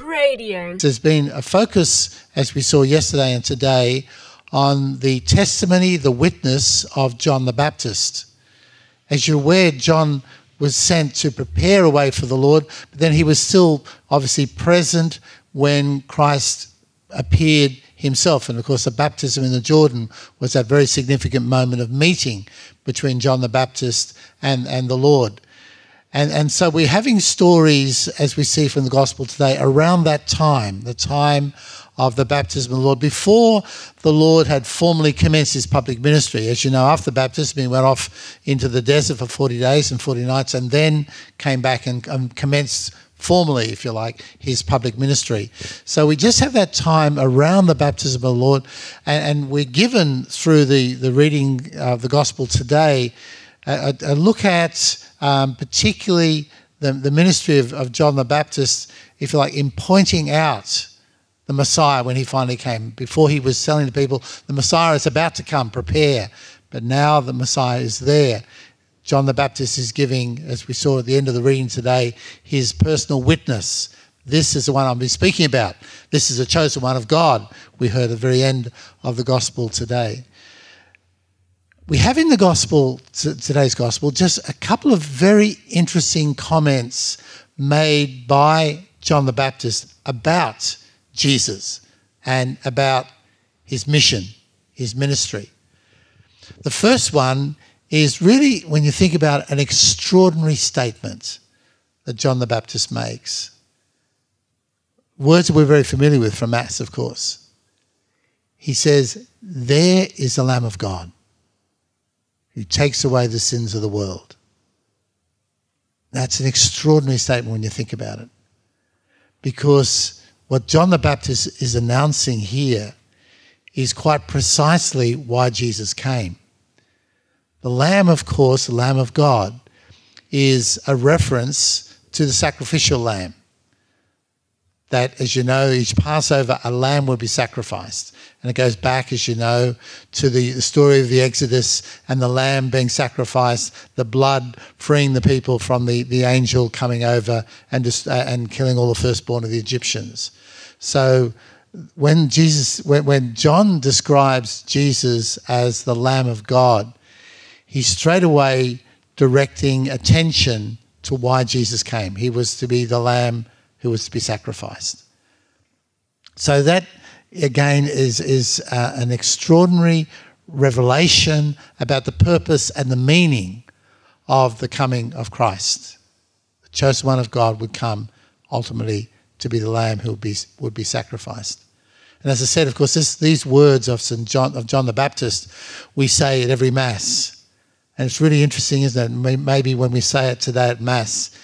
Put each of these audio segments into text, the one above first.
Radio. There's been a focus, as we saw yesterday and today, on the testimony, the witness of John the Baptist. As you're aware, John was sent to prepare a way for the Lord, but then he was still obviously present when Christ appeared himself. And of course, the baptism in the Jordan was that very significant moment of meeting between John the Baptist and, and the Lord. And, and so we're having stories, as we see from the gospel today, around that time, the time of the baptism of the Lord, before the Lord had formally commenced his public ministry. As you know, after baptism, he went off into the desert for 40 days and 40 nights and then came back and, and commenced formally, if you like, his public ministry. So we just have that time around the baptism of the Lord, and, and we're given through the, the reading of the gospel today a, a look at um, particularly the, the ministry of, of John the Baptist, if you like, in pointing out the Messiah when he finally came. Before he was telling the people, the Messiah is about to come, prepare. But now the Messiah is there. John the Baptist is giving, as we saw at the end of the reading today, his personal witness. This is the one I've been speaking about. This is a chosen one of God. We heard at the very end of the gospel today. We have in the gospel, today's gospel, just a couple of very interesting comments made by John the Baptist about Jesus and about his mission, his ministry. The first one is really, when you think about an extraordinary statement that John the Baptist makes. Words that we're very familiar with from Mass, of course. He says, There is the Lamb of God who takes away the sins of the world. That's an extraordinary statement when you think about it. Because what John the Baptist is announcing here is quite precisely why Jesus came. The Lamb, of course, the Lamb of God, is a reference to the sacrificial lamb. That, as you know, each Passover, a lamb would be sacrificed. And it goes back, as you know, to the, story of the Exodus and the lamb being sacrificed, the blood freeing the people from the, the angel coming over and, just, uh, and killing all the firstborn of the Egyptians. So when Jesus, when, when John describes Jesus as the Lamb of God, he's straight away directing attention to why Jesus came. He was to be the lamb who was to be sacrificed. So that again is is uh, an extraordinary revelation about the purpose and the meaning of the coming of Christ. The chosen one of God would come ultimately to be the lamb who would be would be sacrificed. And as I said, of course, this, these words of St. John of John the Baptist, we say at every mass. And it's really interesting, isn't it? Maybe when we say it today at Mass,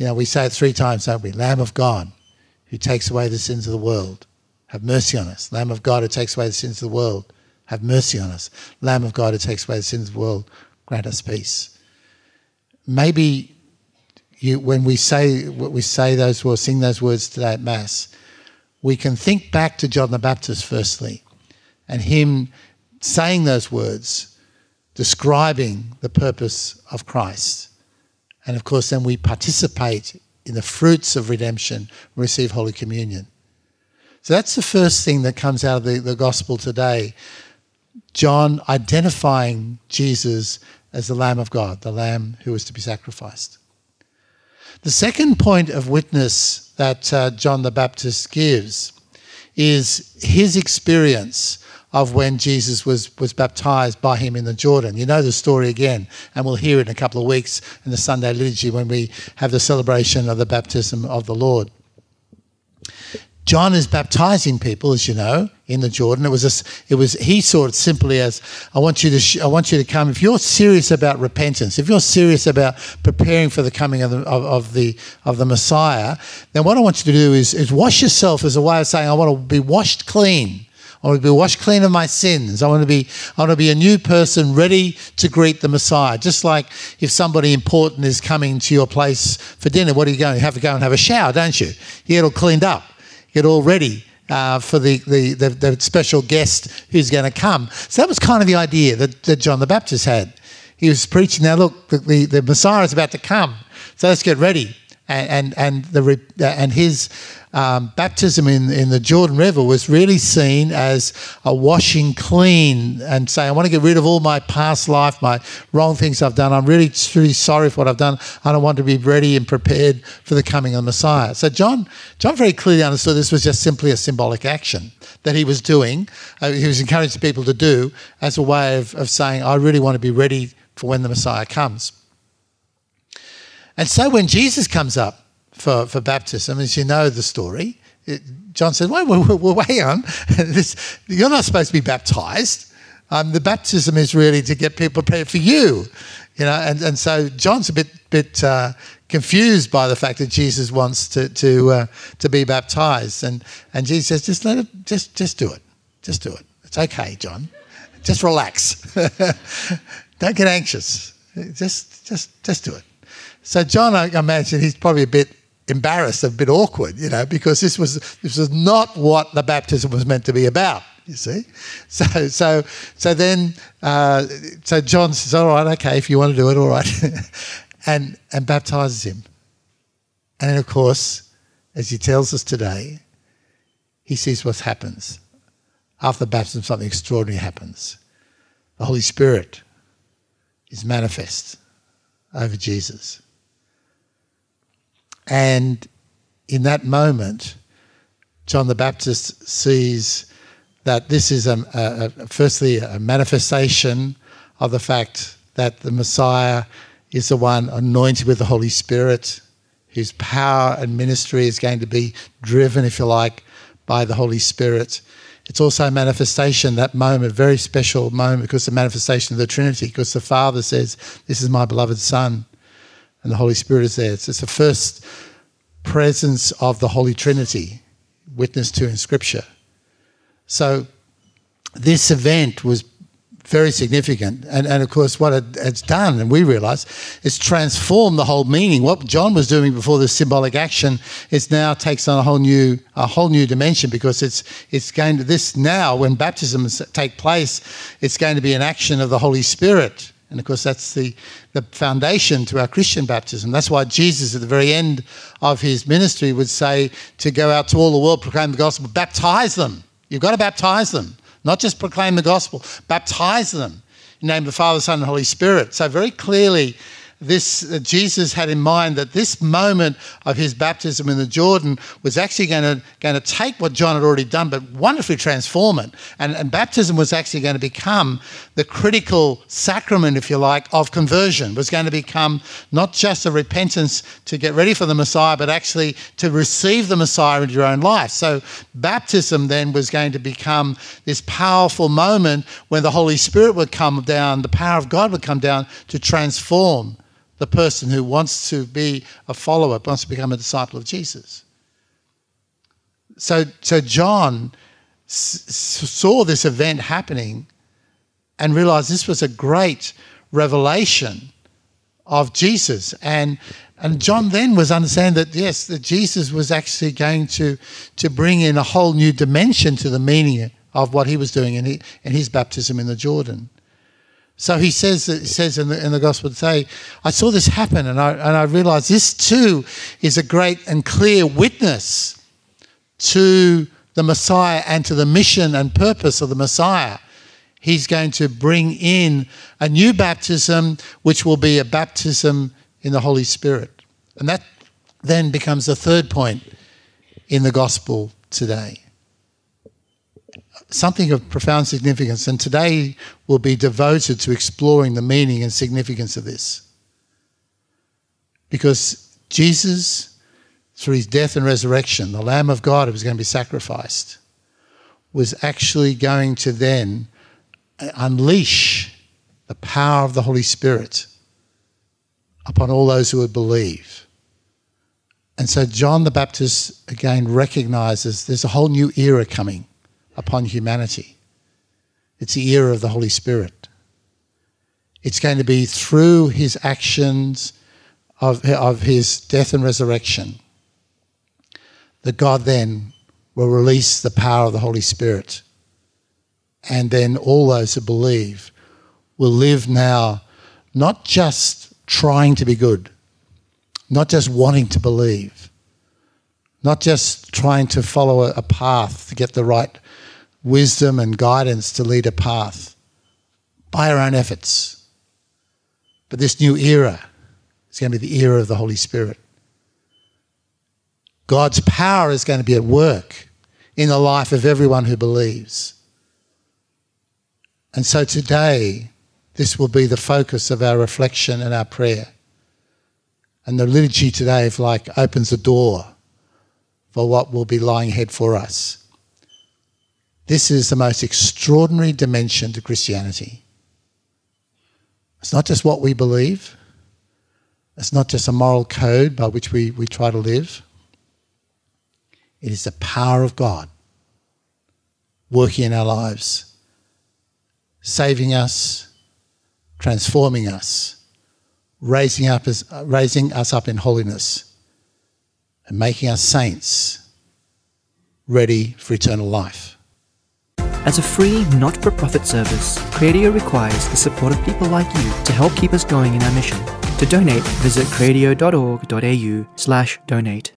you know, we say it three times, don't we? Lamb of God, who takes away the sins of the world, have mercy on us. Lamb of God, who takes away the sins of the world, have mercy on us. Lamb of God, who takes away the sins of the world, grant us peace. Maybe you, when we say we say those words, sing those words today at Mass, we can think back to John the Baptist firstly, and him saying those words describing the purpose of Christ. And of course, then we participate in the fruits of redemption, receive Holy Communion. So that's the first thing that comes out of the, the gospel today. John identifying Jesus as the Lamb of God, the Lamb who was to be sacrificed. The second point of witness that uh, John the Baptist gives is his experience of when Jesus was, was baptized by him in the Jordan. You know the story again, and we'll hear it in a couple of weeks in the Sunday liturgy when we have the celebration of the baptism of the Lord. John is baptizing people, as you know, in the Jordan. It was a, it was he saw it simply as I want you to sh- I want you to come. If you're serious about repentance, if you're serious about preparing for the coming of the of, of the of the Messiah, then what I want you to do is is wash yourself as a way of saying I want to be washed clean I want to be washed clean of my sins. I want to be, I want to be a new person ready to greet the Messiah. Just like if somebody important is coming to your place for dinner, what are you going? You have to go and have a shower, don't you? You get all cleaned up, get all ready. Uh, for the, the, the, the, special guest who's going to come. So that was kind of the idea that, that John the Baptist had. He was preaching, now look, the, the, the Messiah is about to come, so let's get ready. And and, the and his um, baptism in, in the Jordan River was really seen as a washing clean and saying, I want to get rid of all my past life, my wrong things I've done. I'm really, really sorry for what I've done. I don't want to be ready and prepared for the coming of the Messiah. So John, John very clearly understood this was just simply a symbolic action that he was doing, uh, he was encouraging people to do as a way of, of saying, I really want to be ready for when the Messiah comes. And so when Jesus comes up, for, for baptism, as you know the story. It, John said, wait, wait, wait, wait on. this, you're not supposed to be baptized. Um, the baptism is really to get people prepared for you. You know, and, and so John's a bit bit uh, confused by the fact that Jesus wants to to uh, to be baptized, and and Jesus says, just let it, just just do it, just do it. It's okay, John. Just relax. Don't get anxious. Just just just do it. So John, I imagine he's probably a bit embarrassed, a bit awkward, you know, because this was this was not what the baptism was meant to be about. You see, so so so then uh, so John says, "All right, okay, if you want to do it, all right," and and baptizes him. And then, of course, as he tells us today, he sees what happens after baptism. Something extraordinary happens. The Holy Spirit is manifest over Jesus. And in that moment, John the Baptist sees that this is, a, a, a, firstly, a manifestation of the fact that the Messiah is the one anointed with the Holy Spirit, whose power and ministry is going to be driven, if you like, by the Holy Spirit. It's also a manifestation, that moment, very special moment, because the manifestation of the Trinity, because the Father says, This is my beloved Son and the Holy Spirit is there. It's, it's the first presence of the Holy Trinity witnessed to in Scripture. So this event was very significant. And, and of course, what it, it's done, and we realize, is transformed the whole meaning. What John was doing before this symbolic action is now takes on a whole new a whole new dimension because it's it's going to this now when baptisms take place, it's going to be an action of the Holy Spirit. And of course, that's the, the foundation to our Christian baptism. That's why Jesus, at the very end of his ministry, would say to go out to all the world, proclaim the gospel, baptize them. You've got to baptize them, not just proclaim the gospel, baptize them in the name of the Father, Son, and Holy Spirit. So, very clearly, this uh, Jesus had in mind that this moment of his baptism in the Jordan was actually going to, going to take what John had already done, but wonderfully transform it. And, and baptism was actually going to become the critical sacrament, if you like, of conversion. It was going to become not just a repentance to get ready for the Messiah, but actually to receive the Messiah into your own life. So baptism then was going to become this powerful moment when the Holy Spirit would come down, the power of God would come down to transform the person who wants to be a follower, wants to become a disciple of Jesus. So, so John s- saw this event happening and realized this was a great revelation of Jesus. And, and John then was understanding that, yes, that Jesus was actually going to, to bring in a whole new dimension to the meaning of what he was doing in his, in his baptism in the Jordan. So he says, he says in the, in the gospel today, I saw this happen and I, and I realized this too is a great and clear witness to the Messiah and to the mission and purpose of the Messiah. He's going to bring in a new baptism, which will be a baptism in the Holy Spirit. And that then becomes the third point in the gospel today something of profound significance, and today will be devoted to exploring the meaning and significance of this. Because Jesus, through his death and resurrection, the Lamb of God who was going to be sacrificed, was actually going to then unleash the power of the Holy Spirit upon all those who would believe. And so John the Baptist again recognizes there's a whole new era coming upon humanity. It's the era of the Holy Spirit. It's going to be through his actions of, of his death and resurrection that God then will release the power of the Holy Spirit. And then all those who believe will live now not just trying to be good, not just wanting to believe, not just trying to follow a, a path to get the right wisdom and guidance to lead a path by our own efforts. But this new era is going to be the era of the Holy Spirit. God's power is going to be at work in the life of everyone who believes. And so today, this will be the focus of our reflection and our prayer. And the liturgy today, if like, opens the door for what will be lying ahead for us. This is the most extraordinary dimension to Christianity. It's not just what we believe, it's not just a moral code by which we, we try to live. It is the power of God working in our lives, saving us, transforming us, raising, up as, raising us up in holiness, and making us saints ready for eternal life. As a free, not for profit service, Cradio requires the support of people like you to help keep us going in our mission. To donate, visit cradio.org.au slash donate.